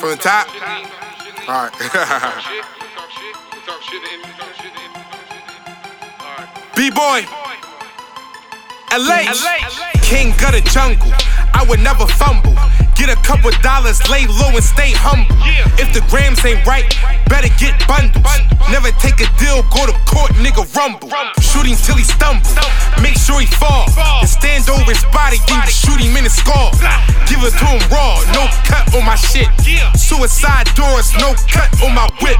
From the top? Alright. B-boy. LA. King of the jungle. I would never fumble. Get a couple dollars, lay low and stay humble. If the grams ain't right, better get bundles. Never take a deal, go to court, nigga rumble. Shoot him till he stumble. Make sure he fall. And stand over on my shit. Suicide doors, no cut on my whip.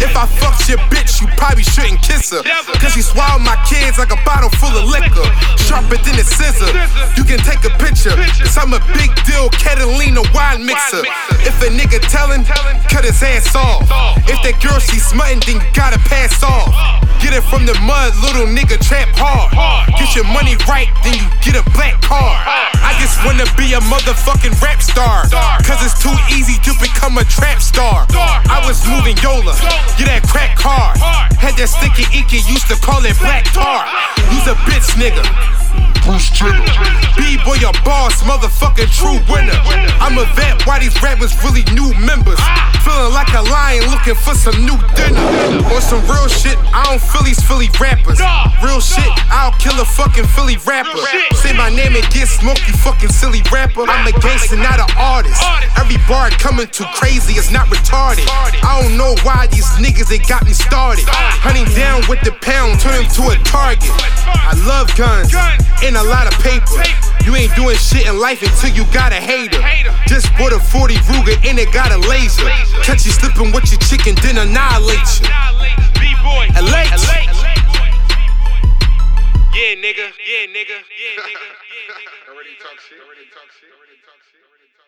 If I fucked your bitch, you probably shouldn't kiss her. Cause she swallowed my kids like a bottle full of liquor. Sharper than a scissor. You can take a picture. Cause I'm a big deal, Catalina wine mixer. If a nigga tellin', cut his ass off. If that girl she smuttin', then you gotta pass off. Get it from the mud, little nigga trap hard. Get your money right, then you get a black card. I just wanna be a motherfucking rap star. Cause it's too easy to become a trap star. I was moving Yola, get that crack hard. Had that sticky icky, used to call it black tar. You's a bitch nigga. Bruce Jenner. B-boy, your boss, motherfucking true winner. I'm a vet, why these rappers really new members? Ah. Feeling like a lion looking for some new dinner. Ah. Or some real shit, I don't feel these Philly rappers. Real shit, I'll kill a fucking Philly rapper. Say my name and get smoked, you fucking silly rapper. I'm a gangster, not an artist. Every bar coming too crazy, it's not retarded. I don't know why these niggas they got me started. Hunting down with the pound, turn him to a target. I love guns and a lot of paper. You ain't doing shit in life until you got a hater. Just bought a 40 Ruger and it got a laser. Catch you slipping with your chicken, then annihilate you. LA. Yeah, nigga. Yeah, nigga. Yeah, nigga. Yeah, nigga. Already talk shit. Already talk shit. Already talk shit. Already talk shit.